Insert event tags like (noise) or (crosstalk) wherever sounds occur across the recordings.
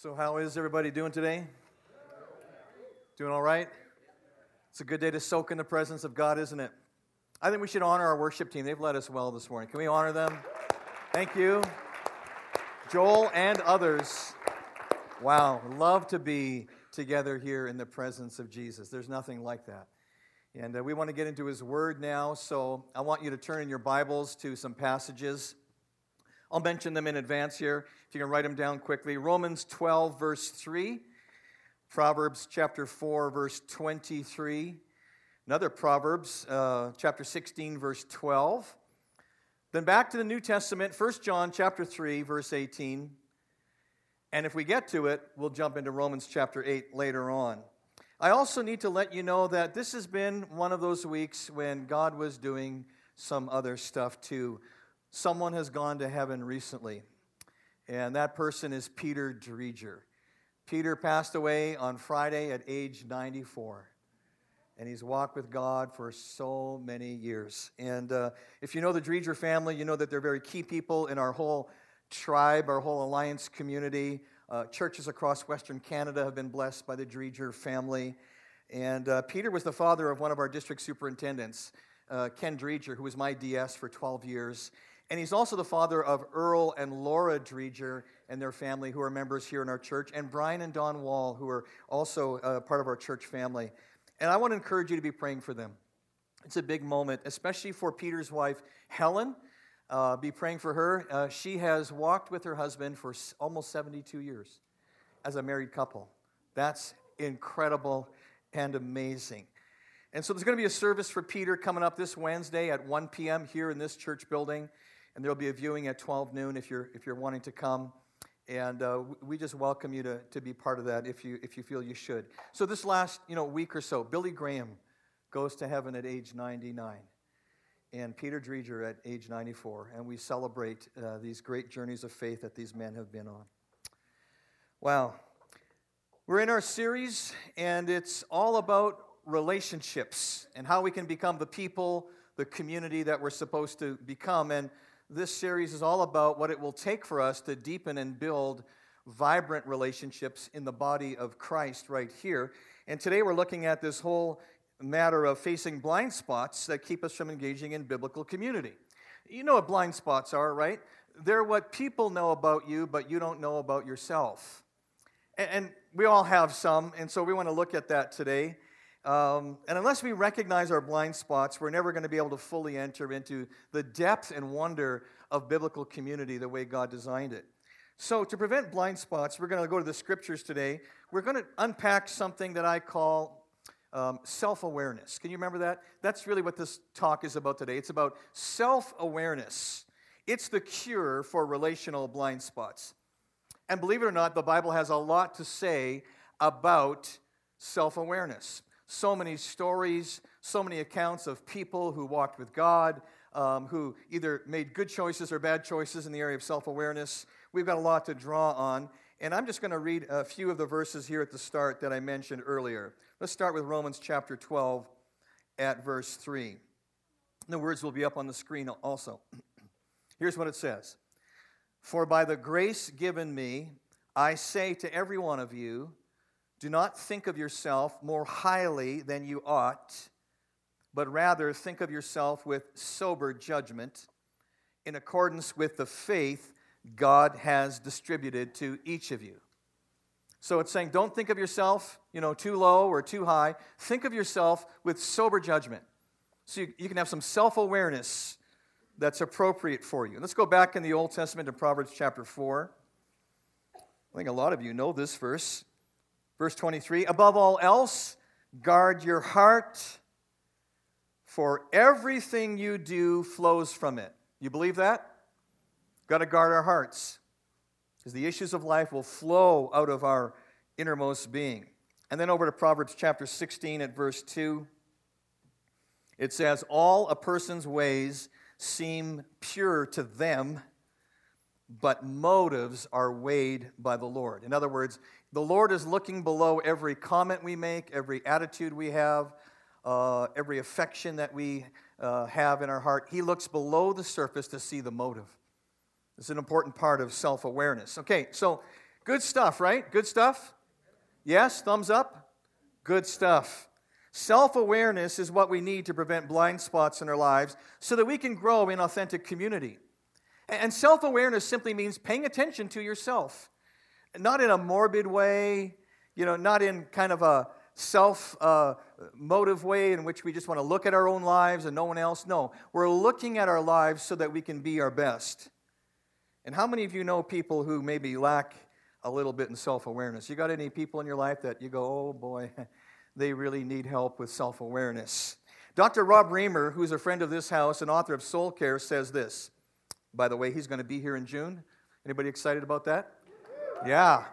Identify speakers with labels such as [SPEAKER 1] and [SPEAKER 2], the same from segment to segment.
[SPEAKER 1] So, how is everybody doing today? Doing all right? It's a good day to soak in the presence of God, isn't it? I think we should honor our worship team. They've led us well this morning. Can we honor them? Thank you. Joel and others. Wow, love to be together here in the presence of Jesus. There's nothing like that. And uh, we want to get into his word now, so I want you to turn in your Bibles to some passages. I'll mention them in advance here. If you can write them down quickly. Romans 12, verse 3. Proverbs chapter 4, verse 23. Another Proverbs, uh, chapter 16, verse 12. Then back to the New Testament, 1 John chapter 3, verse 18. And if we get to it, we'll jump into Romans chapter 8 later on. I also need to let you know that this has been one of those weeks when God was doing some other stuff too. Someone has gone to heaven recently, and that person is Peter Dreger. Peter passed away on Friday at age 94, and he's walked with God for so many years. And uh, if you know the Dreger family, you know that they're very key people in our whole tribe, our whole alliance community. Uh, churches across Western Canada have been blessed by the Dreger family. And uh, Peter was the father of one of our district superintendents, uh, Ken Dreger, who was my DS for 12 years. And he's also the father of Earl and Laura Dreger and their family, who are members here in our church, and Brian and Don Wall, who are also uh, part of our church family. And I want to encourage you to be praying for them. It's a big moment, especially for Peter's wife, Helen. Uh, be praying for her. Uh, she has walked with her husband for almost 72 years as a married couple. That's incredible and amazing. And so there's going to be a service for Peter coming up this Wednesday at 1 p.m. here in this church building and there'll be a viewing at 12 noon if you're, if you're wanting to come. And uh, we just welcome you to, to be part of that if you, if you feel you should. So this last you know, week or so, Billy Graham goes to heaven at age 99 and Peter Dreger at age 94, and we celebrate uh, these great journeys of faith that these men have been on. Wow. We're in our series, and it's all about relationships and how we can become the people, the community that we're supposed to become. And this series is all about what it will take for us to deepen and build vibrant relationships in the body of Christ right here. And today we're looking at this whole matter of facing blind spots that keep us from engaging in biblical community. You know what blind spots are, right? They're what people know about you, but you don't know about yourself. And we all have some, and so we want to look at that today. Um, and unless we recognize our blind spots, we're never going to be able to fully enter into the depth and wonder of biblical community the way God designed it. So, to prevent blind spots, we're going to go to the scriptures today. We're going to unpack something that I call um, self awareness. Can you remember that? That's really what this talk is about today. It's about self awareness, it's the cure for relational blind spots. And believe it or not, the Bible has a lot to say about self awareness so many stories, so many accounts of people who walked with God, um, who either made good choices or bad choices in the area of self awareness. We've got a lot to draw on. And I'm just going to read a few of the verses here at the start that I mentioned earlier. Let's start with Romans chapter 12 at verse 3. The words will be up on the screen also. (clears throat) Here's what it says For by the grace given me, I say to every one of you, do not think of yourself more highly than you ought, but rather think of yourself with sober judgment in accordance with the faith God has distributed to each of you. So it's saying don't think of yourself, you know, too low or too high. Think of yourself with sober judgment. So you, you can have some self-awareness that's appropriate for you. Let's go back in the Old Testament to Proverbs chapter 4. I think a lot of you know this verse. Verse 23 Above all else, guard your heart, for everything you do flows from it. You believe that? Got to guard our hearts, because the issues of life will flow out of our innermost being. And then over to Proverbs chapter 16 at verse 2. It says, All a person's ways seem pure to them, but motives are weighed by the Lord. In other words, the Lord is looking below every comment we make, every attitude we have, uh, every affection that we uh, have in our heart. He looks below the surface to see the motive. It's an important part of self awareness. Okay, so Good stuff, right? Good stuff? Yes, thumbs up? Good stuff. Self awareness is what we need to prevent blind spots in our lives so that we can grow in authentic community. And self awareness simply means paying attention to yourself, not in a morbid way, you know, not in kind of a self uh, motive way in which we just want to look at our own lives and no one else. No, we're looking at our lives so that we can be our best. And how many of you know people who maybe lack a little bit in self awareness? You got any people in your life that you go, oh boy, (laughs) they really need help with self awareness? Dr. Rob Reimer, who's a friend of this house and author of Soul Care, says this. By the way, he's going to be here in June. Anybody excited about that? Yeah.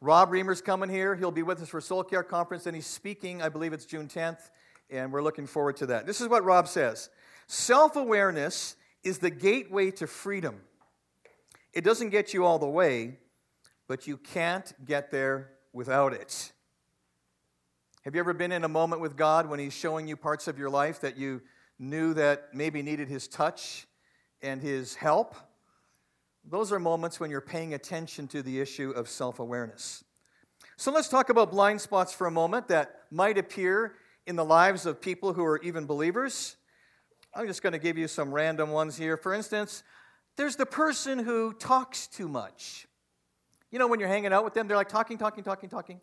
[SPEAKER 1] Rob Reimer's coming here. He'll be with us for Soul Care Conference, and he's speaking, I believe it's June 10th, and we're looking forward to that. This is what Rob says Self awareness is the gateway to freedom. It doesn't get you all the way, but you can't get there without it. Have you ever been in a moment with God when He's showing you parts of your life that you knew that maybe needed His touch and His help? Those are moments when you're paying attention to the issue of self awareness. So let's talk about blind spots for a moment that might appear in the lives of people who are even believers. I'm just going to give you some random ones here. For instance, there's the person who talks too much. You know, when you're hanging out with them, they're like talking, talking, talking, talking.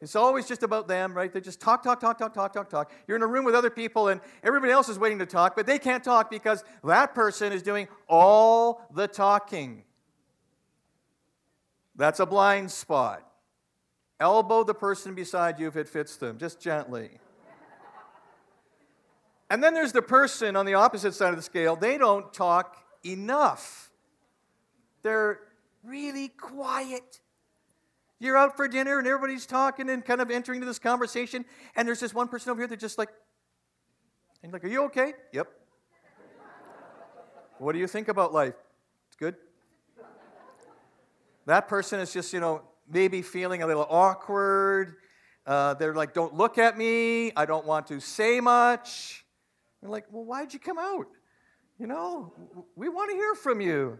[SPEAKER 1] It's always just about them, right? They just talk, talk, talk, talk, talk, talk, talk. You're in a room with other people and everybody else is waiting to talk, but they can't talk because that person is doing all the talking. That's a blind spot. Elbow the person beside you if it fits them, just gently. And then there's the person on the opposite side of the scale. They don't talk enough. They're really quiet. You're out for dinner and everybody's talking and kind of entering into this conversation, and there's this one person over here that's just like, and like, are you okay? Yep. what do you think about life? It's good. That person is just, you know, maybe feeling a little awkward. Uh, they're like, don't look at me. I don't want to say much. You're like, well, why'd you come out? You know, we want to hear from you.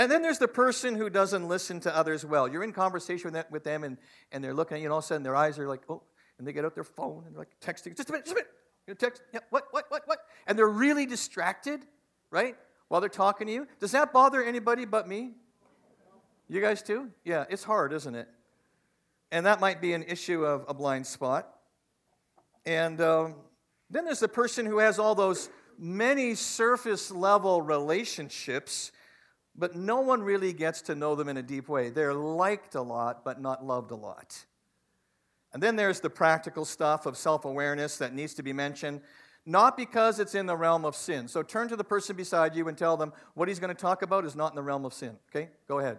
[SPEAKER 1] And then there's the person who doesn't listen to others well. You're in conversation with, them, and, and they're looking at you, and all of a sudden their eyes are like, oh, and they get out their phone and they're like texting, just a minute, just a minute. You text, yeah, what, what, what, what? And they're really distracted, right? While they're talking to you. Does that bother anybody but me? You guys too? Yeah, it's hard, isn't it? And that might be an issue of a blind spot. And um, then there's the person who has all those many surface level relationships, but no one really gets to know them in a deep way. They're liked a lot, but not loved a lot. And then there's the practical stuff of self awareness that needs to be mentioned, not because it's in the realm of sin. So turn to the person beside you and tell them what he's going to talk about is not in the realm of sin. Okay? Go ahead.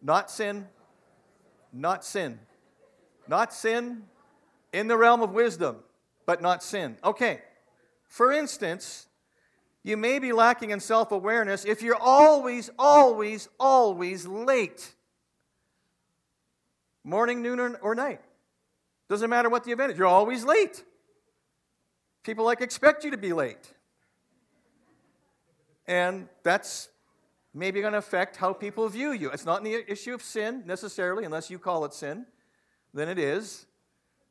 [SPEAKER 1] Not sin. Not sin. Not sin in the realm of wisdom, but not sin. Okay. For instance, you may be lacking in self awareness if you're always, always, always late. Morning, noon, or, night. Doesn't matter what the event is, you're always late. People like expect you to be late. And that's maybe going to affect how people view you. It's not the issue of sin necessarily, unless you call it sin, then it is,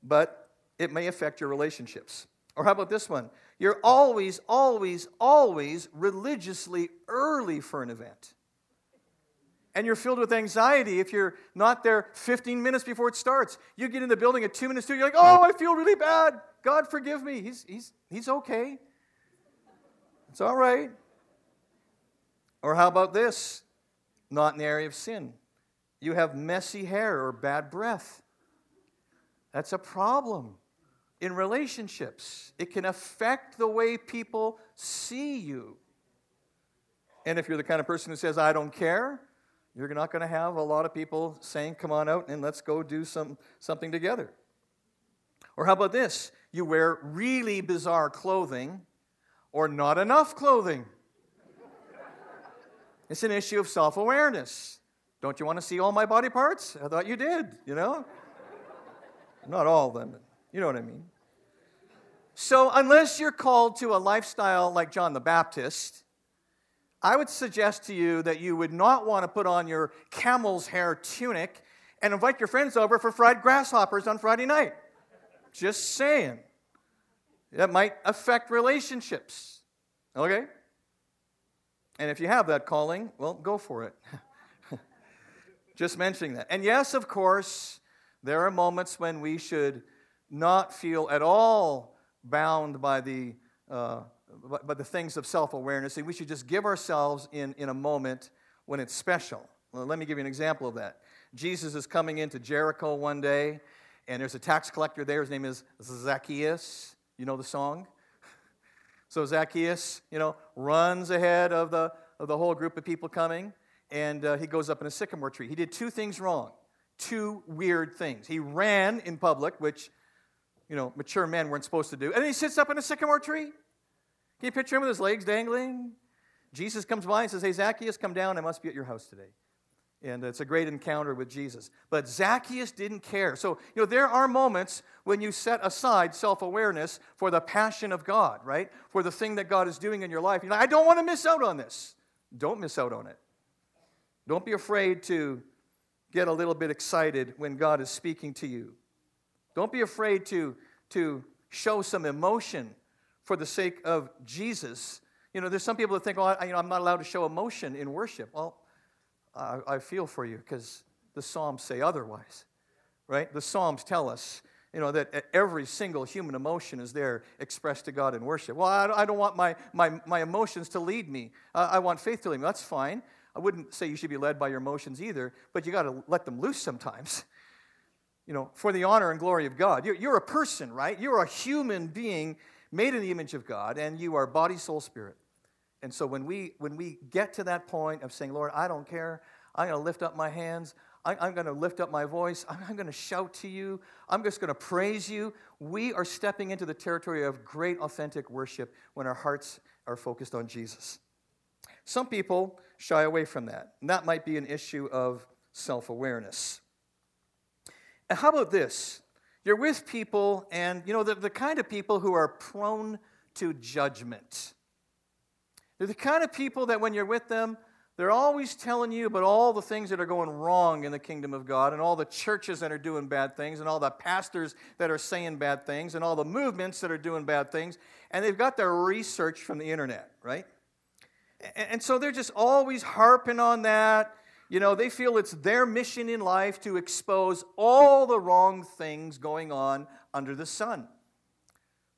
[SPEAKER 1] but it may affect your relationships. Or how about this one? You're always, always, always religiously early for an event. And you're filled with anxiety if you're not there 15 minutes before it starts. You get in the building at two minutes to, you're like, oh, I feel really bad. God forgive me. He's, he's, he's okay. It's all right. Or how about this? Not in the area of sin. You have messy hair or bad breath. That's a problem in relationships. It can affect the way people see you. And if you're the kind of person who says, I don't care, you're not going to have a lot of people saying, Come on out and let's go do some, something together. Or how about this? You wear really bizarre clothing or not enough clothing. it's an issue of self awareness. Don't you want to see all my body parts? I thought you did, you know? not all of them, you know what I mean? So, unless you're called to a lifestyle like John the Baptist, I would suggest to you that you would not want to put on your camel's hair tunic and invite your friends over for fried grasshoppers on Friday night. Just saying. That might affect relationships. Okay? And if you have that calling, well, go for it. (laughs) Just mentioning that. And yes, of course, there are moments when we should not feel at all bound by the, uh, by the things of self awareness, and we should just give ourselves in, in a moment when it's special. Well, let me give you an example of that. Jesus is coming into Jericho one day, and there's a tax collector there. His name is Zacchaeus. You know the song? (laughs) So Zacchaeus, you know, runs ahead of the, of the whole group of people coming, and uh, he goes up in a sycamore tree. He did two things wrong, two weird things. He ran in public, which, you know, mature men weren't supposed to do, and then he sits up in a sycamore tree. Can you picture him with his legs dangling? Jesus comes by and says, Hey, Zacchaeus, come down. I must be at your house today. And it's a great encounter with Jesus. But Zacchaeus didn't care. So, you know, there are moments when you set aside self awareness for the passion of God, right? For the thing that God is doing in your life. You know, I don't want to miss out on this. Don't miss out on it. Don't be afraid to get a little bit excited when God is speaking to you. Don't be afraid to, to show some emotion for the sake of Jesus. You know, there's some people that think, oh, I, you know, I'm not allowed to show emotion in worship. Well, I, I feel for you because the Psalms say otherwise, right? The Psalms tell us, you know, that every single human emotion is there expressed to God in worship. Well, I, I don't want my, my, my emotions to lead me. Uh, I want faith to lead me. That's fine. I wouldn't say you should be led by your emotions either, but you got to let them loose sometimes. You know, for the honor and glory of God. You're, you're a person, right? You're a human being made in the image of God, and you are body, soul, spirit. And so when we, when we get to that point of saying, Lord, I don't care, I'm going to lift up my hands, I, am going to lift up my voice, I'm, I'm going to shout to you, I'm just going to praise you, we are stepping into the territory of great authentic worship when our hearts are focused on Jesus. Some people shy away from that, and that might be an issue of self awareness. How about this? You're with people, and you know, the, the kind of people who are prone to judgment. They're the kind of people that when you're with them, they're always telling you about all the things that are going wrong in the kingdom of God, and all the churches that are doing bad things, and all the pastors that are saying bad things, and all the movements that are doing bad things. And they've got their research from the internet, right? And so they're just always harping on that. You know, they feel it's their mission in life to expose all the wrong things going on under the sun.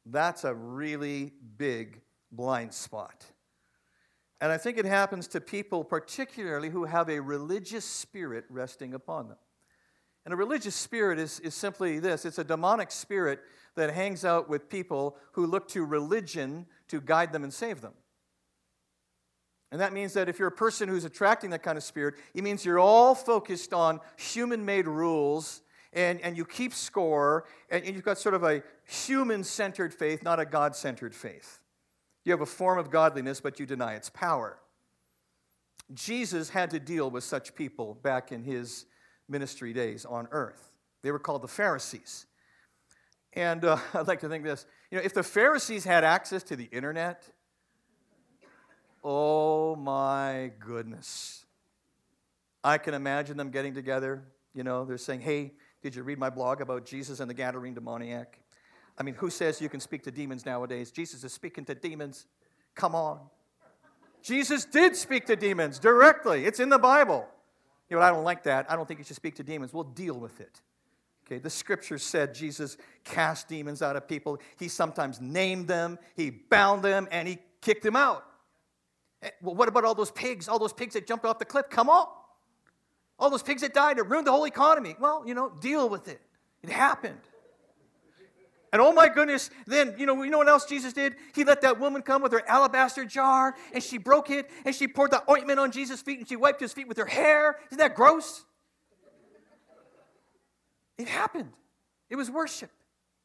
[SPEAKER 1] That's a really big blind spot. And I think it happens to people, particularly who have a religious spirit resting upon them. And a religious spirit is, is simply this it's a demonic spirit that hangs out with people who look to religion to guide them and save them. And that means that if you're a person who's attracting that kind of spirit, it means you're all focused on human made rules and, and you keep score, and, and you've got sort of a human centered faith, not a God centered faith. You have a form of godliness, but you deny its power. Jesus had to deal with such people back in his ministry days on earth. They were called the Pharisees. And uh, (laughs) I'd like to think this you know, if the Pharisees had access to the internet, oh my goodness. I can imagine them getting together. You know, they're saying, hey, did you read my blog about Jesus and the Gadarene demoniac? I mean, who says you can speak to demons nowadays? Jesus is speaking to demons. Come on. Jesus did speak to demons directly. It's in the Bible. You know, I don't like that. I don't think you should speak to demons. We'll deal with it. Okay, the scripture said Jesus cast demons out of people. He sometimes named them, he bound them, and he kicked them out. Eh, well, what about all those pigs? All those pigs that jumped off the cliff? Come on. All those pigs that died, it ruined the whole economy. Well, you know, deal with it. It happened. And oh my goodness, then, you know, you know what else Jesus did? He let that woman come with her alabaster jar and she broke it and she poured the ointment on Jesus' feet and she wiped his feet with her hair. Isn't that gross? It happened. It was worship.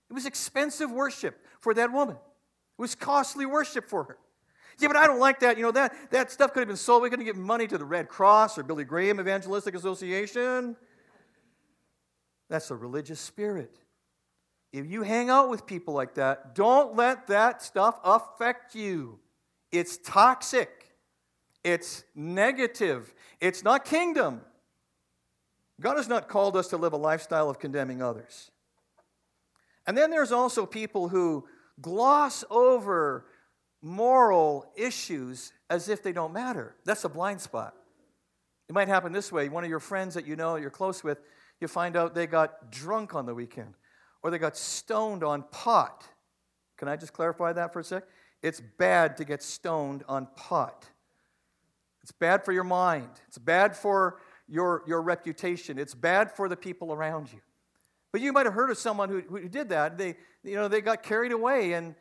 [SPEAKER 1] It was expensive worship for that woman. It was costly worship for her. Yeah, but I don't like that. You know, that, that stuff could have been sold. We could have given money to the Red Cross or Billy Graham Evangelistic Association. That's a religious spirit. If you hang out with people like that, don't let that stuff affect you. It's toxic. It's negative. It's not kingdom. God has not called us to live a lifestyle of condemning others. And then there's also people who gloss over moral issues as if they don't matter. That's a blind spot. It might happen this way. One of your friends that you know, you're close with, you find out they got drunk on the weekend or they got stoned on pot. Can I just clarify that for a sec? It's bad to get stoned on pot. It's bad for your mind. It's bad for your, your reputation. It's bad for the people around you. But you might have heard of someone who, who did that. They, you know, they got carried away and,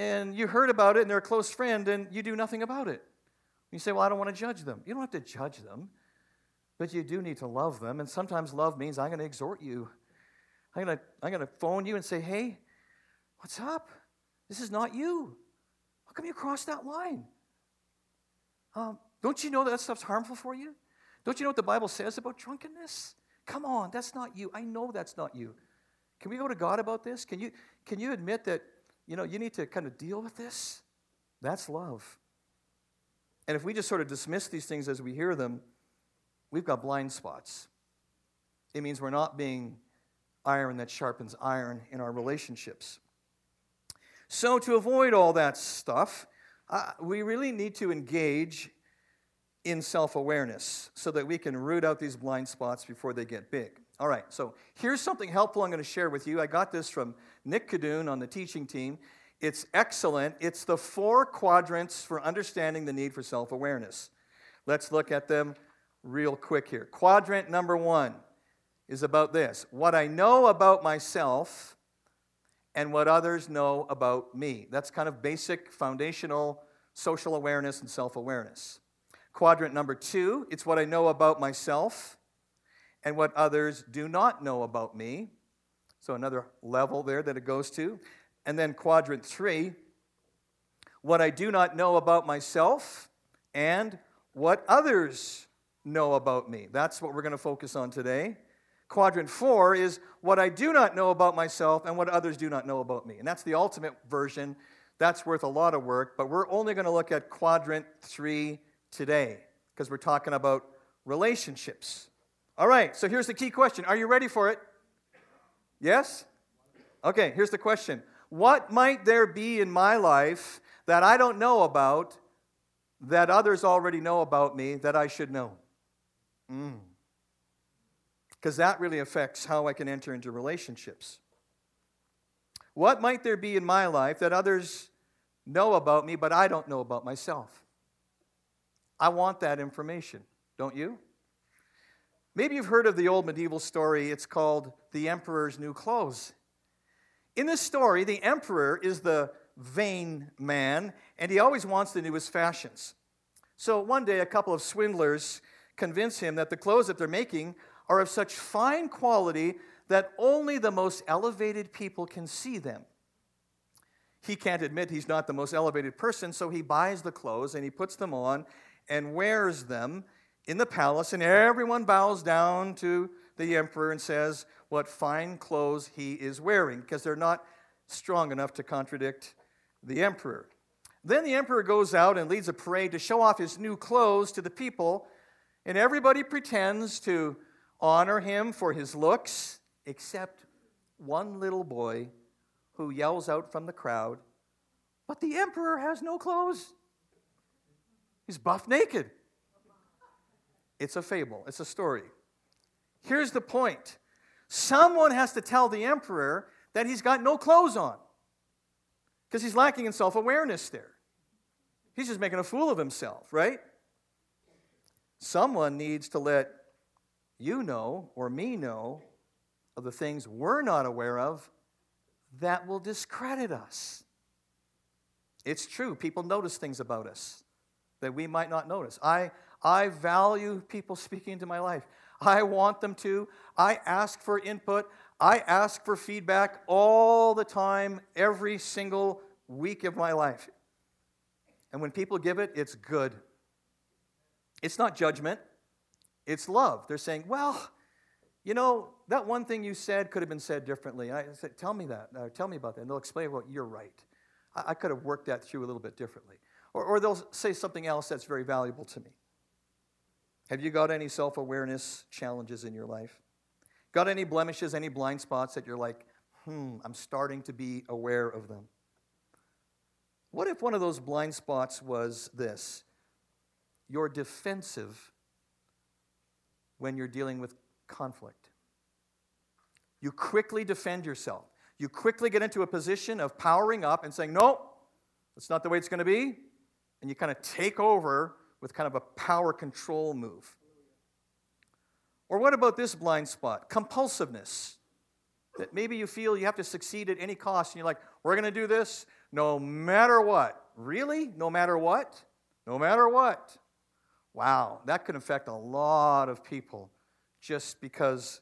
[SPEAKER 1] and you heard about it and they're a close friend and you do nothing about it. You say, Well, I don't want to judge them. You don't have to judge them, but you do need to love them. And sometimes love means I'm going to exhort you. I'm going to, I'm going to phone you and say, Hey, what's up? This is not you. How come you crossed that line? Um, don't you know that, that stuff's harmful for you? Don't you know what the Bible says about drunkenness? Come on, that's not you. I know that's not you. Can we go to God about this? Can you, can you admit that, you know, you need to kind of deal with this? That's love. And if we just sort of dismiss these things as we hear them, we've got blind spots. It means we're not being iron that sharpens iron in our relationships. So, to avoid all that stuff, uh, we really need to engage in self awareness so that we can root out these blind spots before they get big. All right, so here's something helpful I'm going to share with you. I got this from Nick Cadoon on the teaching team. It's excellent. It's the four quadrants for understanding the need for self awareness. Let's look at them real quick here. Quadrant number one is about this what I know about myself and what others know about me. That's kind of basic, foundational social awareness and self awareness. Quadrant number two, it's what I know about myself and what others do not know about me. So another level there that it goes to. And then quadrant three, what I do not know about myself and what others know about me. That's what we're going to focus on today. Quadrant four is what I do not know about myself and what others do not know about me. And that's the ultimate version. That's worth a lot of work, but we're only going to look at quadrant three today because we're talking about relationships. All right, so here's the key question Are you ready for it? Yes? Okay, here's the question What might there be in my life that I don't know about that others already know about me that I should know? Because mm. that really affects how I can enter into relationships. What might there be in my life that others know about me, but I don't know about myself? I want that information, don't you? Maybe you've heard of the old medieval story. It's called The Emperor's New Clothes. In this story, the emperor is the vain man, and he always wants the newest fashions. So one day, a couple of swindlers convince him that the clothes that they're making are of such fine quality that only the most elevated people can see them. He can't admit he's not the most elevated person, so he buys the clothes and he puts them on and wears them in the palace, and everyone bows down to the emperor and says what fine clothes he is wearing, because they're not strong enough to contradict the emperor. Then the emperor goes out and leads a parade to show off his new clothes to the people, and everybody pretends to honor him for his looks, except one little boy who yells out from the crowd, But the emperor has no clothes. He's buff naked. It's a fable, it's a story. Here's the point someone has to tell the emperor that he's got no clothes on because he's lacking in self awareness there. He's just making a fool of himself, right? Someone needs to let you know or me know of the things we're not aware of that will discredit us. It's true, people notice things about us that we might not notice. I, I value people (laughs) speaking into my life. I want them to. I ask for input. I ask for feedback all the time, every single week of my life. And when people give it, it's good. It's not judgment, it's love. They're saying, well, you know, that one thing you said could have been said differently. I said, tell me that. Uh, tell me about that. And they'll explain, well, you're right. I, I could have worked that through a little bit differently. Or, or they'll say something else that's very valuable to me. Have you got any self awareness challenges in your life? Got any blemishes, any blind spots that you're like, hmm, I'm starting to be aware of them? What if one of those blind spots was this? You're defensive when you're dealing with conflict. You quickly defend yourself. You quickly get into a position of powering up and saying, no, that's not the way it's going to be. And you kind of take over with kind of a power control move. Or what about this blind spot? Compulsiveness. That maybe you feel you have to succeed at any cost, and you're like, we're going to do this no matter what. Really? No matter what? No matter what. Wow, that could affect a lot of people just because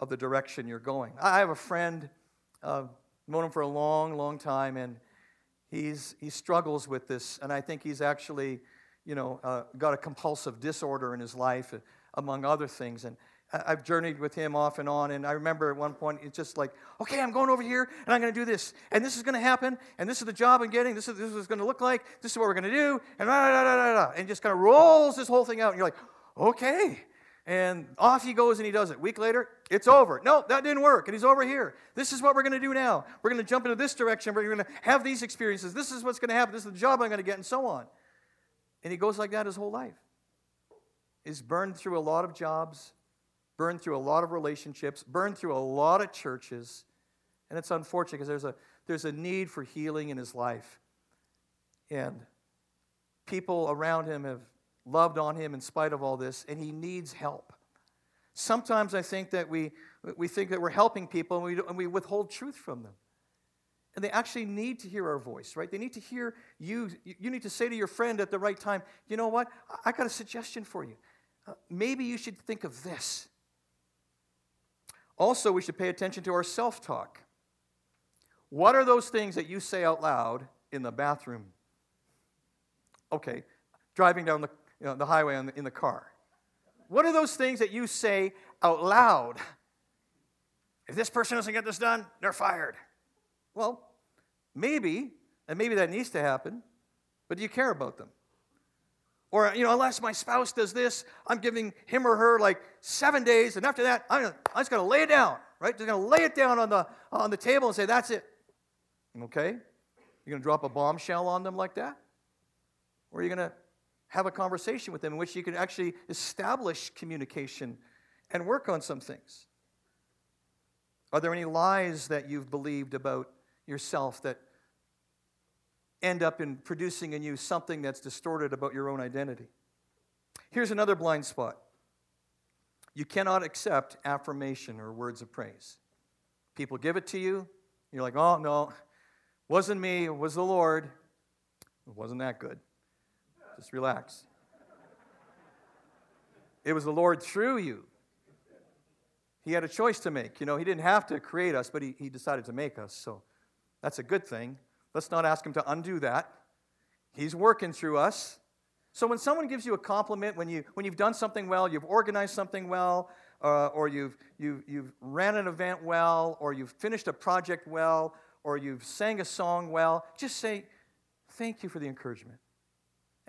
[SPEAKER 1] of the direction you're going. I have a friend, uh, known him for a long, long time, and he's, he struggles with this, and I think he's actually, you know, uh, got a compulsive disorder in his life, uh, among other things. And I've journeyed with him off and on, and I remember at one point it's just like, okay, I'm going over here, and I'm going to do this, and this is going to happen, and this is the job I'm getting, this is this is going to look like, this is what we're going to do, and da, da, da, da, da, and just kind of rolls this whole thing out, and you're like, okay, and off he goes and he does it. week later, it's over. No, that didn't work, and he's over here. This is what we're going to do now. We're going to jump into this direction. We're going to have these experiences. This is what's going to happen. This is the job I'm going to get, and so on. And he goes like that his whole life. He's burned through a lot of jobs burned through a lot of relationships, burned through a lot of churches. And it's unfortunate because there's a, there's a need for healing in his life. And people around him have loved on him in spite of all this, and he needs help. Sometimes I think that we, we think that we're helping people and we, and we withhold truth from them. And they actually need to hear our voice, right? They need to hear you. You need to say to your friend at the right time, you know what? I got a suggestion for you. Uh, maybe you should think of this. Also, we should pay attention to our self talk. What are those things that you say out loud in the bathroom? Okay, driving down the, you know, the highway the, in the car. What are those things that you say out loud? If this person doesn't get this done, they're fired. Well, maybe, and maybe that needs to happen, but do you care about them? Or, you know, unless my spouse does this, I'm giving him or her like seven days, and after that, I'm, gonna, I'm just going to lay it down, right? Just going to lay it down on the, on the table and say, that's it. Okay? You're going to drop a bombshell on them like that? Or are you going to have a conversation with them in which you can actually establish communication and work on some things? Are there any lies that you've believed about yourself that end up in producing in you something that's distorted about your own identity. Here's another blind spot you cannot accept affirmation or words of praise. People give it to you, you're like, oh, no, wasn't me, it was the Lord. It wasn't that good. Just relax. It was the Lord through you. He had a choice to make. You know, He didn't have to create us, but He, he decided to make us. So that's a good thing. Let's not ask him to undo that. He's working through us. So when someone gives you a compliment, when, you, when you've done something well, you've organized something well, uh, or you've, you've, you've ran an event well, or you've finished a project well, or you've sang a song well, just say, thank you for the encouragement.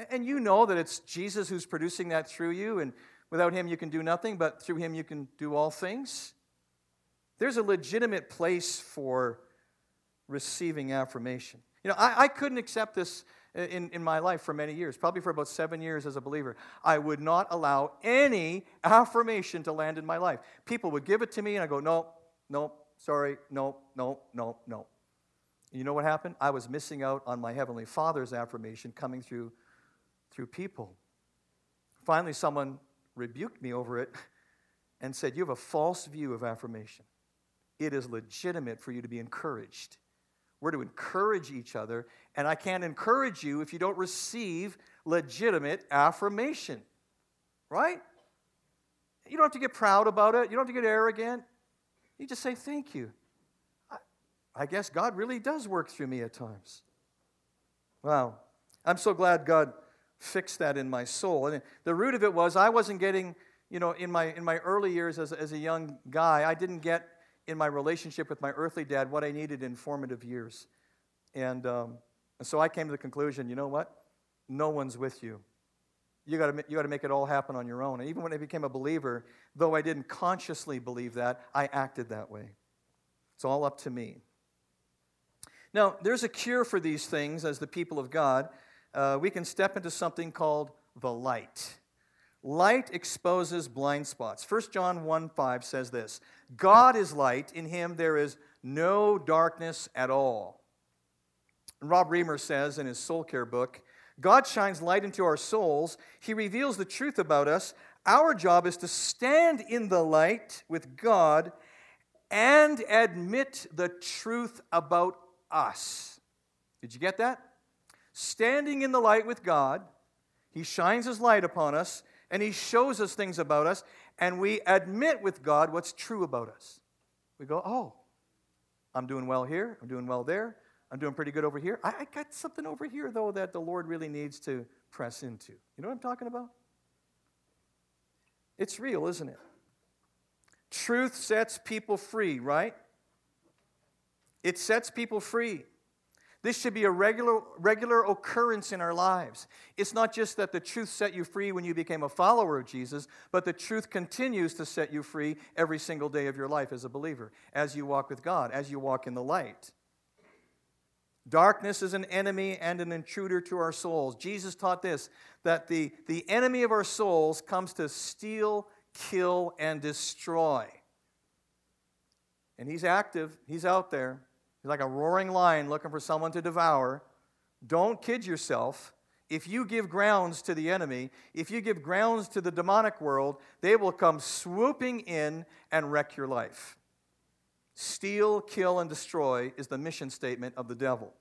[SPEAKER 1] And you know that it's Jesus who's producing that through you, and without him you can do nothing, but through him you can do all things. There's a legitimate place for receiving affirmation. You know, I, I couldn't accept this in, in my life for many years, probably for about seven years as a believer. I would not allow any affirmation to land in my life. People would give it to me, and I go, no, no, sorry, no, no, no, no. You know what happened? I was missing out on my Heavenly Father's affirmation coming through, through people. Finally, someone rebuked me over it and said, You have a false view of affirmation. It is legitimate for you to be encouraged. We're to encourage each other, and I can't encourage you if you don't receive legitimate affirmation. Right? You don't have to get proud about it, you don't have to get arrogant. You just say, Thank you. I, I guess God really does work through me at times. Wow. I'm so glad God fixed that in my soul. And the root of it was I wasn't getting, you know, in my, in my early years as, as a young guy, I didn't get in my relationship with my earthly dad what I needed in formative years. And, um, and so I came to the conclusion you know what? no one's with you. You got you to make it all happen on your own. And even when I became a believer, though I didn't consciously believe that, I acted that way. It's all up to me. Now, there's a cure for these things as the people of God. Uh, we can step into something called the light. Light exposes blind spots. 1 John 1 5 says this God is light, in him there is no darkness at all. And Rob Reimer says in his soul care book God shines light into our souls, He reveals the truth about us. Our job is to stand in the light with God and admit the truth about us. Did you get that? Standing in the light with God, He shines His light upon us and He shows us things about us, and we admit with God what's true about us. We go, Oh, I'm doing well here, I'm doing well there, I'm doing pretty good over here. I, I got something over here, though, that the Lord really needs to press into. You know what I'm talking about? It's real, isn't it? Truth sets people free, right? It sets people free. This should be a regular, regular occurrence in our lives. It's not just that the truth set you free when you became a follower of Jesus, but the truth continues to set you free every single day of your life as a believer, as you walk with God, as you walk in the light. Darkness is an enemy and an intruder to our souls. Jesus taught this that the, the enemy of our souls comes to steal, kill, and destroy. And he's active, he's out there. He's like a roaring lion looking for someone to devour. Don't kid yourself. If you give grounds to the enemy, if you give grounds to the demonic world, they will come swooping in and wreck your life. Steal, kill, and destroy is the mission statement of the devil.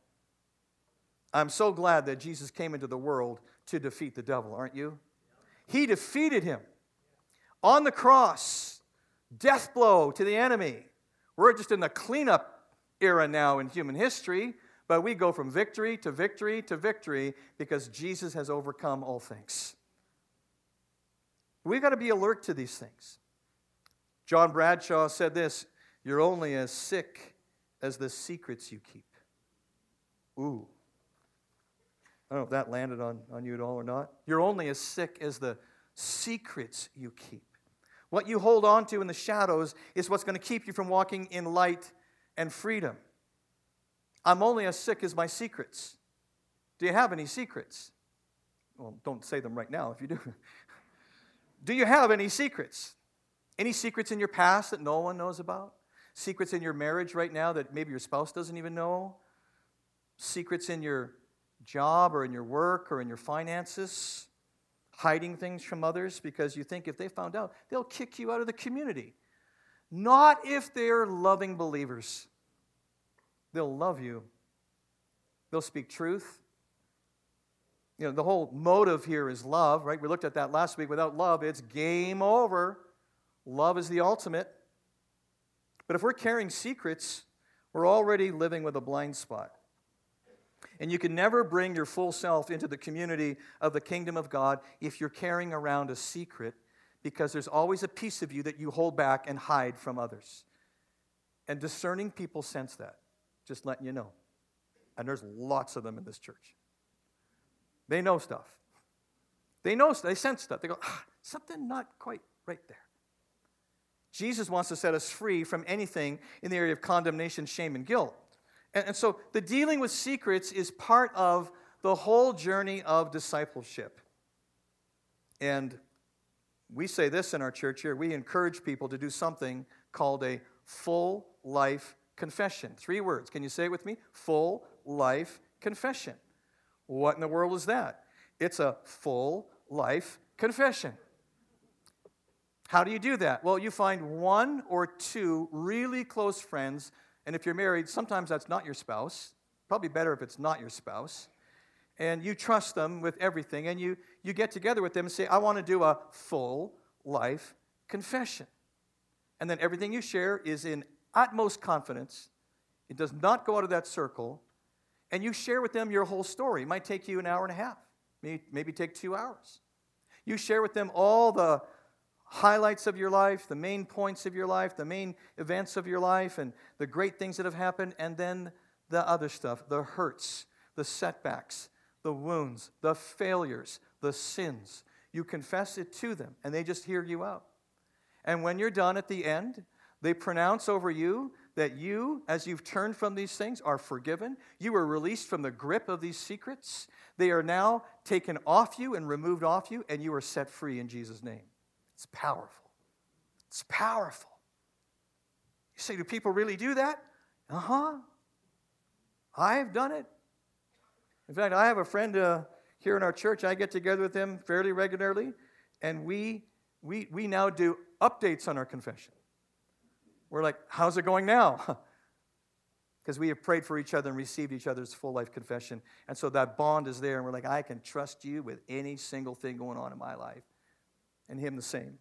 [SPEAKER 1] I'm so glad that Jesus came into the world to defeat the devil, aren't you? He defeated him on the cross, death blow to the enemy. We're just in the cleanup era now in human history, but we go from victory to victory to victory because Jesus has overcome all things. We've got to be alert to these things. John Bradshaw said this you're only as sick as the secrets you keep. Ooh. I don't know if that landed on, on you at all or not. You're only as sick as the secrets you keep. What you hold on to in the shadows is what's going to keep you from walking in light and freedom. I'm only as sick as my secrets. Do you have any secrets? Well, don't say them right now if you do. (laughs) do you have any secrets? Any secrets in your past that no one knows about? Secrets in your marriage right now that maybe your spouse doesn't even know? Secrets in your job or in your work or in your finances? Hiding things from others because you think if they found out, they'll kick you out of the community. Not if they're loving believers. They'll love you, they'll speak truth. You know, the whole motive here is love, right? We looked at that last week. Without love, it's game over. Love is the ultimate. But if we're carrying secrets, we're already living with a blind spot. And you can never bring your full self into the community of the kingdom of God if you're carrying around a secret, because there's always a piece of you that you hold back and hide from others. And discerning people sense that, just letting you know. And there's lots of them in this church. They know stuff. They know, they sense stuff. They go, ah, something not quite right there. Jesus wants to set us free from anything in the area of condemnation, shame, and guilt. And, and so the dealing with secrets is part of the whole journey of discipleship. And we say this in our church here we encourage people to do something called a full life confession. Three words. Can you say it with me? Full life confession. What in the world is that? It's a full life confession. How do you do that? Well, you find one or two really close friends, and if you're married, sometimes that's not your spouse. Probably better if it's not your spouse. And you trust them with everything, and you, you get together with them and say, I want to do a full life confession. And then everything you share is in utmost confidence. It does not go out of that circle. And you share with them your whole story. It might take you an hour and a half, maybe, take two hours. You share with them all the highlights of your life, the main points of your life, the main events of your life, and the great things that have happened, and then the other stuff, the hurts, the setbacks, the wounds, the failures, the sins. You confess it to them, and they just hear you out. And when you're done at the end, they pronounce over you that you, as you've turned from these things, are forgiven. You are released from the grip of these secrets. They are now taken off you and removed off you, and you are set free in Jesus' name. It's powerful. It's powerful. You say, Do people really do that? Uh huh. I've done it. In fact, I have a friend uh, here in our church. I get together with him fairly regularly, and we, we, we now do updates on our confession. We're like, how's it going now? (laughs) Because we have prayed for each other and received each other's full life confession. And so that bond is there, and we're like, I can trust you with any single thing going on in my life. And him the same.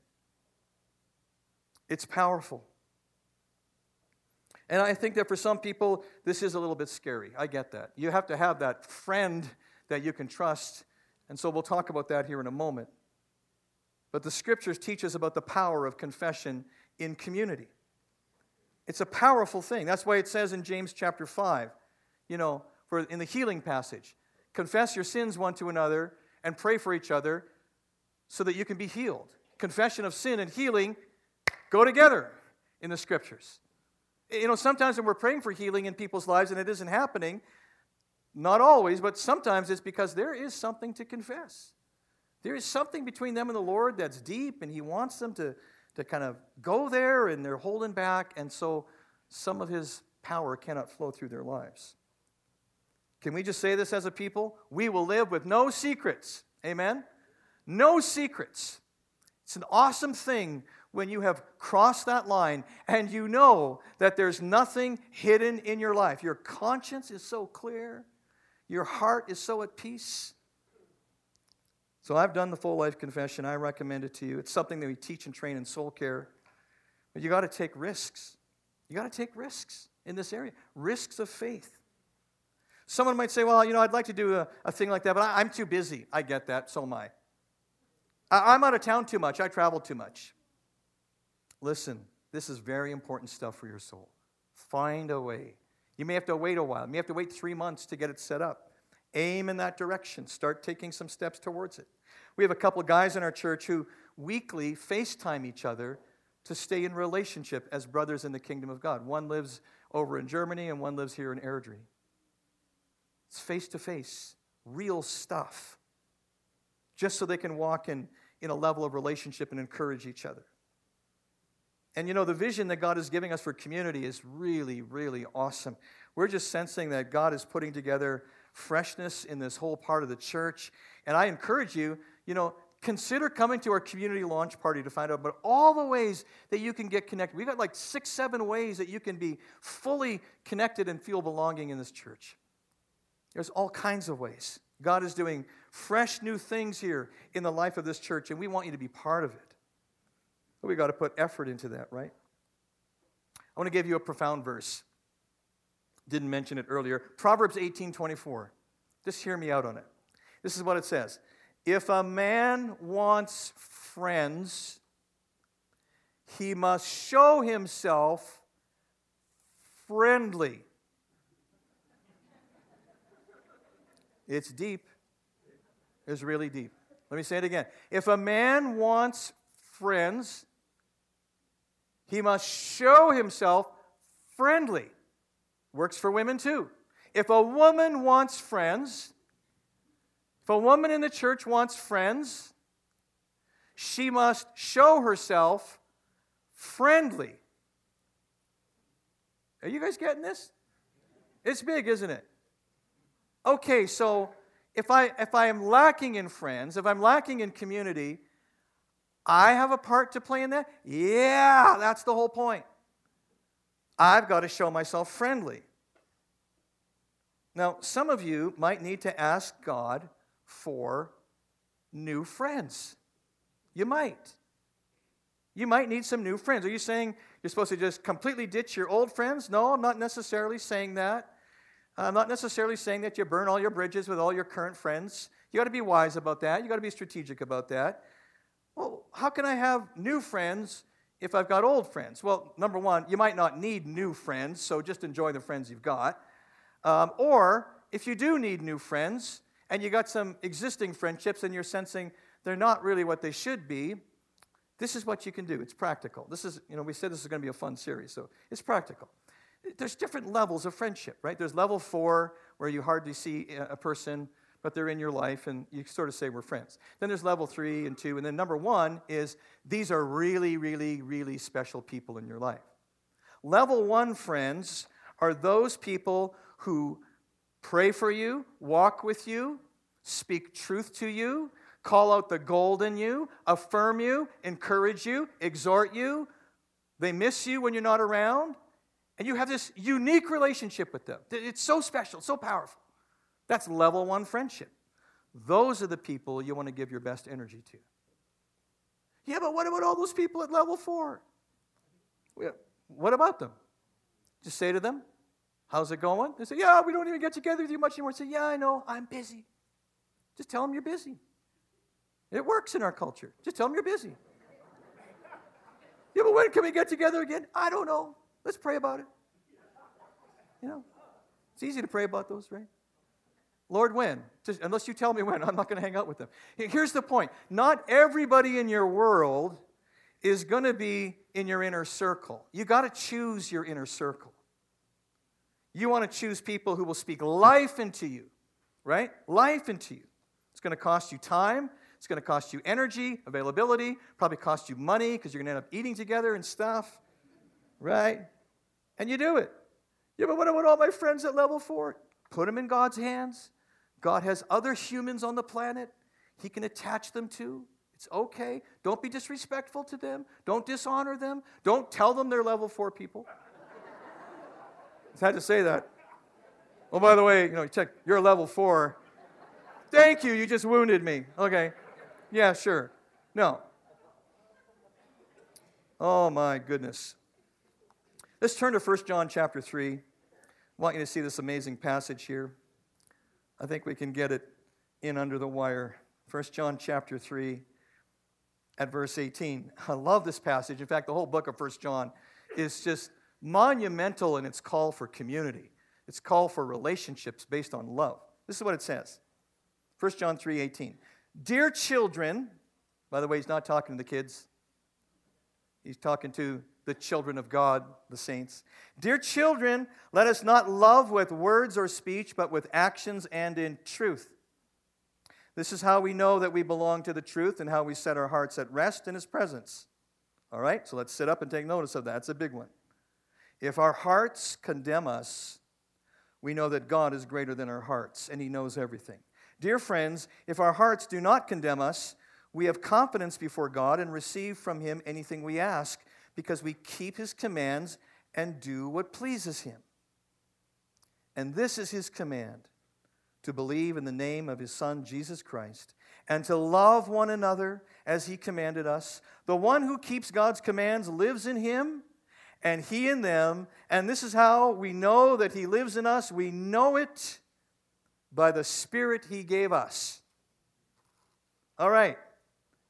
[SPEAKER 1] It's powerful. And I think that for some people, this is a little bit scary. I get that. You have to have that friend that you can trust. And so we'll talk about that here in a moment. But the scriptures teach us about the power of confession in community. It's a powerful thing. That's why it says in James chapter 5, you know, for in the healing passage, confess your sins one to another and pray for each other so that you can be healed. Confession of sin and healing go together in the scriptures. You know, sometimes when we're praying for healing in people's lives and it isn't happening, not always, but sometimes it's because there is something to confess. There is something between them and the Lord that's deep, and He wants them to, to kind of go there, and they're holding back, and so some of His power cannot flow through their lives. Can we just say this as a people? We will live with no secrets. Amen? No secrets. It's an awesome thing when you have crossed that line and you know that there's nothing hidden in your life. Your conscience is so clear, your heart is so at peace. So I've done the full life confession. I recommend it to you. It's something that we teach and train in soul care. But you got to take risks. You got to take risks in this area risks of faith. Someone might say, Well, you know, I'd like to do a, a thing like that, but I, am too busy. I get that. So am I. I. I'm out of town too much. I travel too much. Listen, this is very important stuff for your soul. Find a way. You may have to wait a while. You may have to wait three months to get it set up. Aim in that direction. Start taking some steps towards it. We have a couple guys in our church who weekly FaceTime each other to stay in relationship as brothers in the kingdom of God. One lives over in Germany and one lives here in Airdrie. It's face to face, real stuff, just so they can walk in, in a level of relationship and encourage each other. And you know, the vision that God is giving us for community is really, really awesome. We're just sensing that God is putting together freshness in this whole part of the church. And I encourage you, you know, consider coming to our community launch party to find out about all the ways that you can get connected. We've got like six, seven ways that you can be fully connected and feel belonging in this church. There's all kinds of ways. God is doing fresh new things here in the life of this church, and we want you to be part of it. But we got to put effort into that, right? I want to give you a profound verse. Didn't mention it earlier. Proverbs 18 24. Just hear me out on it. This is what it says If a man wants friends, he must show himself friendly. It's deep. It's really deep. Let me say it again. If a man wants friends, he must show himself friendly. Works for women too. If a woman wants friends, if a woman in the church wants friends, she must show herself friendly. Are you guys getting this? It's big, isn't it? Okay, so if I if I am lacking in friends, if I'm lacking in community, I have a part to play in that? Yeah, that's the whole point. I've got to show myself friendly. Now, some of you might need to ask God for new friends. You might. You might need some new friends. Are you saying you're supposed to just completely ditch your old friends? No, I'm not necessarily saying that. I'm not necessarily saying that you burn all your bridges with all your current friends. You got to be wise about that. You got to be strategic about that. Well, how can I have new friends if I've got old friends? Well, number one, you might not need new friends, so just enjoy the friends you've got. Um, or if you do need new friends, and you got some existing friendships and you're sensing they're not really what they should be, this is what you can do. It's practical. This is, you know, we said this is going to be a fun series, so it's practical. There's different levels of friendship, right? There's level four, where you hardly see a person, but they're in your life, and you sort of say we're friends. Then there's level three and two, and then number one is these are really, really, really special people in your life. Level one friends are those people who pray for you, walk with you, speak truth to you, call out the gold in you, affirm you, encourage you, exhort you. They miss you when you're not around. And you have this unique relationship with them. It's so special, so powerful. That's level one friendship. Those are the people you want to give your best energy to. Yeah, but what about all those people at level four? What about them? Just say to them, How's it going? They say, Yeah, we don't even get together with you much anymore. Say, Yeah, I know, I'm busy. Just tell them you're busy. It works in our culture. Just tell them you're busy. yeah, but when can we get together again? I don't know. Let's pray about it. You know, it's easy to pray about those, right? Lord, when? Just, unless you tell me when, (laughs) I'm not going to hang out with them. Here's the point not everybody in your world is going to be in your inner circle. You got to choose your inner circle. You want to choose people who will speak life into you, right? Life into you. It's going to cost you time, it's going to cost you energy, availability, probably cost you money because you're going to end up eating together and stuff, right? And you do it. Yeah, but what about all my friends at level four? Put them in God's hands. God has other humans on the planet He can attach them to. It's okay. Don't be disrespectful to them. Don't dishonor them. Don't tell them they're level four people. I had to say that. Oh, by the way, you know, check, you're level four. Thank you, you just wounded me. Okay. Yeah, sure. No. Oh my goodness. Let's turn to 1 John chapter 3. I want you to see this amazing passage here. I think we can get it in under the wire. 1 John chapter 3 at verse 18. I love this passage. In fact, the whole book of 1 John is just monumental in its call for community. Its call for relationships based on love. This is what it says. 1 John 3 18. Dear children, by the way, he's not talking to the kids, he's talking to the children of God, the saints. Dear children, let us not love with words or speech, but with actions and in truth. This is how we know that we belong to the truth and how we set our hearts at rest in His presence. All right, so let's sit up and take notice of that. It's a big one. If our hearts condemn us, we know that God is greater than our hearts and He knows everything. Dear friends, if our hearts do not condemn us, we have confidence before God and receive from Him anything we ask because we keep His commands and do what pleases Him. And this is His command to believe in the name of His Son, Jesus Christ, and to love one another as He commanded us. The one who keeps God's commands lives in Him, and He in them. And this is how we know that He lives in us. We know it by the Spirit he gave us. All right.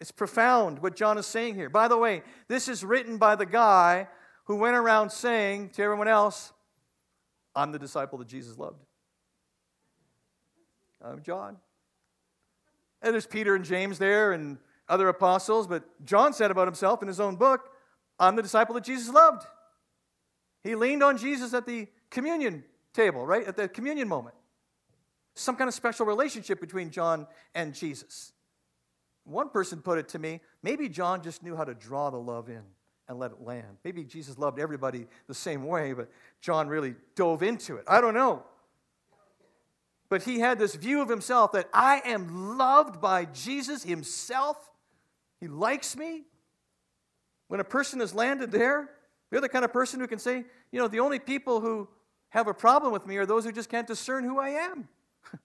[SPEAKER 1] It's profound what John is saying here. By the way, this is written by the guy who went around saying to everyone else, I'm the disciple that Jesus loved. I'm John. And there's Peter and James there and other apostles, but John said about himself in his own book, I'm the disciple that Jesus loved. He leaned on Jesus at the communion table, right? At the communion moment some kind of special relationship between John and Jesus. One person put it to me maybe John just knew how to draw the love in and let it land. Maybe Jesus loved everybody the same way, but John really dove into it. I don't know. But he had this view of himself that I am loved by Jesus himself. He likes me. When a person has landed there, they're the kind of person who can say, you know, the only people who have a problem with me are those who just can't discern who I am. (laughs)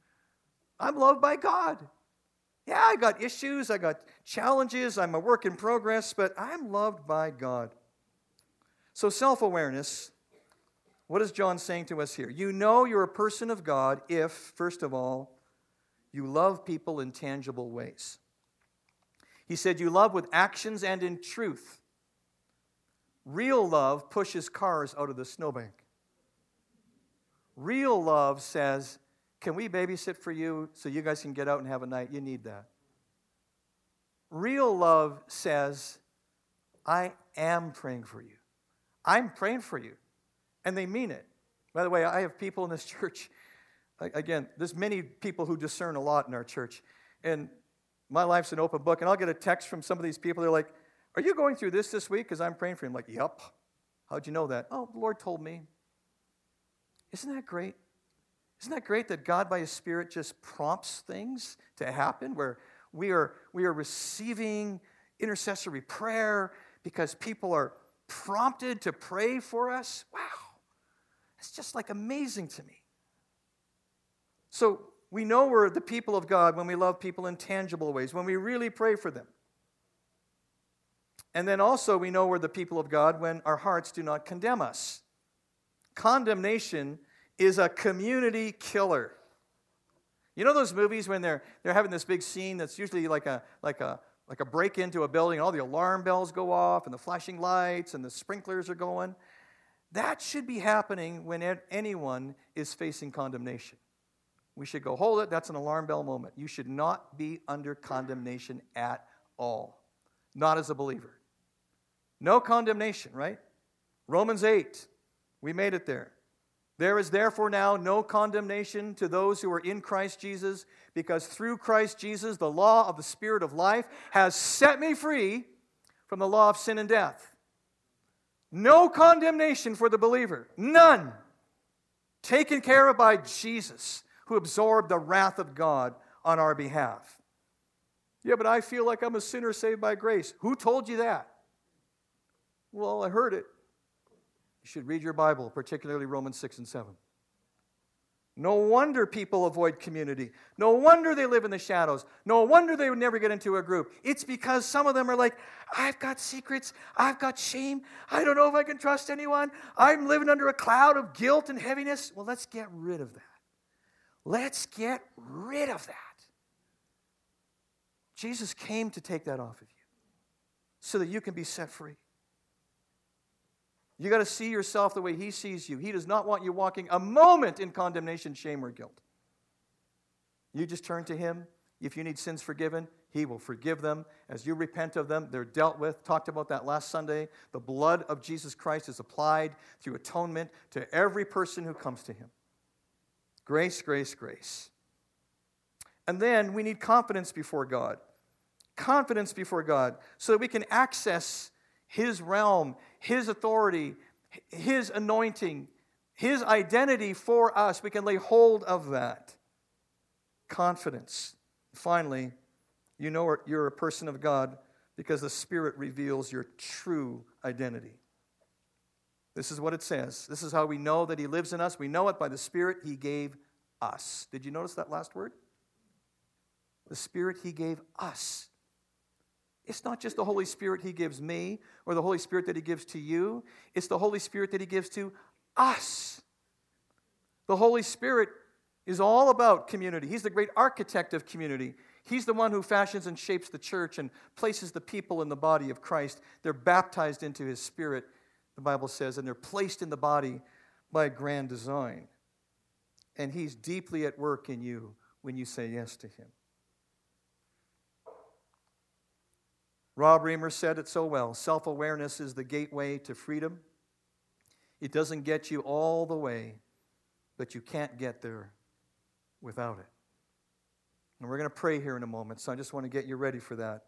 [SPEAKER 1] I'm loved by God. Yeah, I got issues, I got challenges, I'm a work in progress, but I'm loved by God. So, self awareness, what is John saying to us here? You know you're a person of God if, first of all, you love people in tangible ways. He said, You love with actions and in truth. Real love pushes cars out of the snowbank. Real love says, Can we babysit for you so you guys can get out and have a night? You need that. Real love says, I am praying for you. I'm praying for you. And they mean it. By the way, I have people in this (laughs) church. Again, there's many people who discern a lot in our church. And my life's an open book. And I'll get a text from some of these people. They're like, Are you going through this this week? Because I'm praying for you. I'm like, Yep. How'd you know that? Oh, the Lord told me. Isn't that great? Isn't that great that God, by His Spirit, just prompts things to happen where we are, we are receiving intercessory prayer because people are prompted to pray for us? Wow. It's just like amazing to me. So we know we're the people of God when we love people in tangible ways, when we really pray for them. And then also we know we're the people of God when our hearts do not condemn us. Condemnation is a community killer. You know those movies when they're, they're having this big scene that's usually like a, like, a, like a break into a building, and all the alarm bells go off, and the flashing lights, and the sprinklers are going? That should be happening when anyone is facing condemnation. We should go, hold it, that's an alarm bell moment. You should not be under condemnation at all, not as a believer. No condemnation, right? Romans 8, we made it there. There is therefore now no condemnation to those who are in Christ Jesus, because through Christ Jesus, the law of the Spirit of life has set me free from the law of sin and death. No condemnation for the believer, none. Taken care of by Jesus, who absorbed the wrath of God on our behalf. Yeah, but I feel like I'm a sinner saved by grace. Who told you that? Well, I heard it. You should read your Bible, particularly Romans 6 and 7. No wonder people avoid community. No wonder they live in the shadows. No wonder they would never get into a group. It's because some of them are like, I've got secrets. I've got shame. I don't know if I can trust anyone. I'm living under a cloud of guilt and heaviness. Well, let's get rid of that. Let's get rid of that. Jesus came to take that off of you so that you can be set free. You got to see yourself the way He sees you. He does not want you walking a moment in condemnation, shame, or guilt. You just turn to Him. If you need sins forgiven, He will forgive them. As you repent of them, they're dealt with. Talked about that last Sunday. The blood of Jesus Christ is applied through atonement to every person who comes to Him. Grace, grace, grace. And then we need confidence before God. Confidence before God so that we can access His realm his authority, His anointing, His identity for us. We can lay hold of that. Confidence. Finally, you know you're a person of God because the Spirit reveals your true identity. This is what it says. This is how we know that He lives in us. We know it by the Spirit He gave us. Did you notice that last word? The Spirit He gave us. It's not just the Holy Spirit He gives me or the Holy Spirit that He gives to you, it's the Holy Spirit that He gives to us. The Holy Spirit is all about community. He's the great architect of community. He's the one who fashions and shapes the church and places the people in the body of Christ. They're baptized into His Spirit, the Bible says, and they're placed in the body by a grand design. And He's deeply at work in you when you say yes to Him. Rob Reimer said it so well self awareness is the gateway to freedom. It doesn't get you all the way, but you can't get there without it. And we're going to pray here in a moment, so I just want to get you ready for that.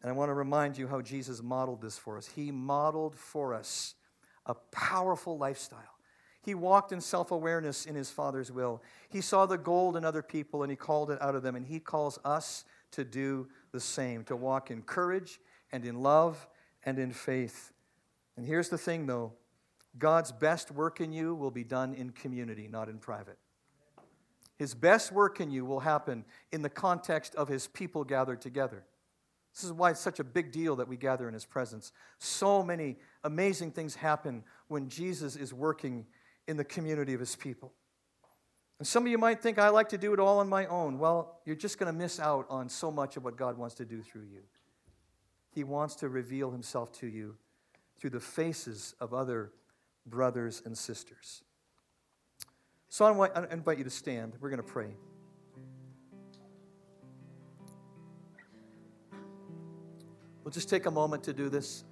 [SPEAKER 1] And I want to remind you how Jesus modeled this for us. He modeled for us a powerful lifestyle. He walked in self awareness in his Father's will. He saw the gold in other people and he called it out of them. And he calls us to do the same, to walk in courage and in love and in faith. And here's the thing, though God's best work in you will be done in community, not in private. His best work in you will happen in the context of His people gathered together. This is why it's such a big deal that we gather in His presence. So many amazing things happen when Jesus is working in the community of His people. And some of you might think, I like to do it all on my own. Well, you're just going to miss out on so much of what God wants to do through you. He wants to reveal himself to you through the faces of other brothers and sisters. So I invite you to stand. We're going to pray. We'll just take a moment to do this.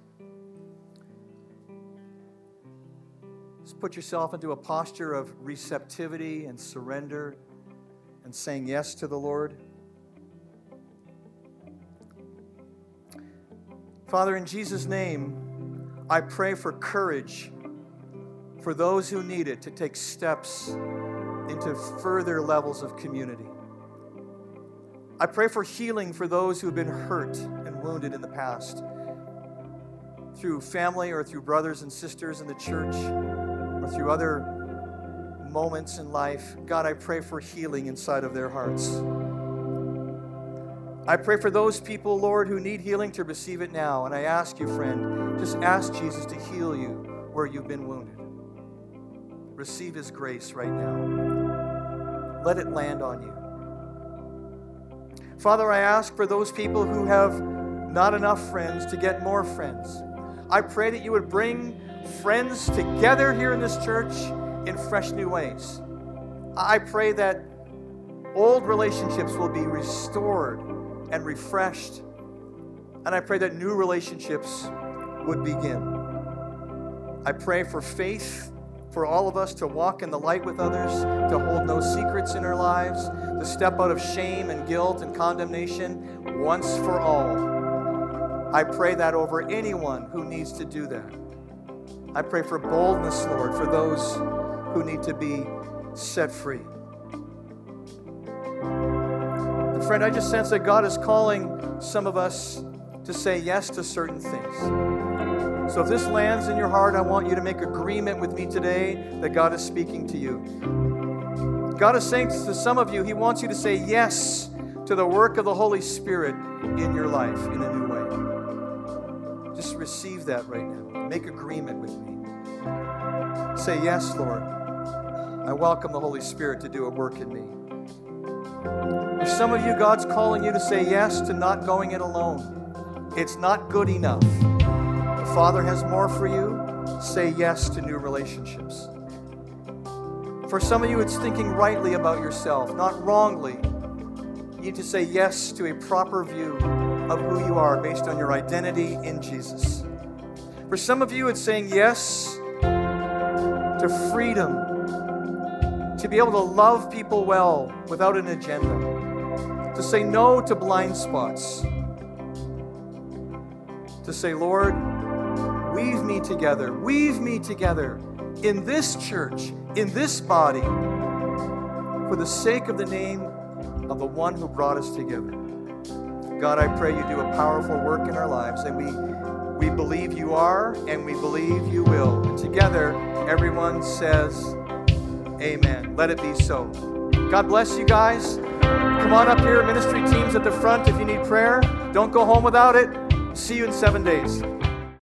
[SPEAKER 1] Put yourself into a posture of receptivity and surrender and saying yes to the Lord. Father, in Jesus' name, I pray for courage for those who need it to take steps into further levels of community. I pray for healing for those who have been hurt and wounded in the past through family or through brothers and sisters in the church through other moments in life. God, I pray for healing inside of their hearts. I pray for those people, Lord, who need healing to receive it now. And I ask you, friend, just ask Jesus to heal you where you've been wounded. Receive his grace right now. Let it land on you. Father, I ask for those people who have not enough friends to get more friends. I pray that you would bring friends together here in this church in fresh new ways. I pray that old relationships will be restored and refreshed. And I pray that new relationships would begin. I pray for faith for all of us to walk in the light with others, to hold no secrets in our lives, to step out of shame and guilt and condemnation once for all. I pray that over anyone who needs to do that. I pray for boldness, Lord, for those who need to be set free. And friend, I just sense that God is calling some of us to say yes to certain things. So if this lands in your heart, I want you to make agreement with me today that God is speaking to you. God is saying to some of you, He wants you to say yes to the work of the Holy Spirit in your life in a new way. Just receive that right now. Make agreement with me. Say, Yes, Lord. I welcome the Holy Spirit to do a work in me. For some of you, God's calling you to say yes to not going it alone. It's not good enough. The Father has more for you. Say yes to new relationships. For some of you, it's thinking rightly about yourself, not wrongly. You need to say yes to a proper view of who you are based on your identity in Jesus. For some of you, it's saying yes to freedom to be able to love people well without an agenda, to say no to blind spots, to say, Lord, weave me together, weave me together in this church, in this body, for the sake of the name of the one who brought us together. God, I pray you do a powerful work in our lives, and we, we believe you are, and we believe you will. And together, everyone says, Amen. Let it be so. God bless you guys. Come on up here, ministry teams at the front if you need prayer. Don't go home without it. See you in seven days.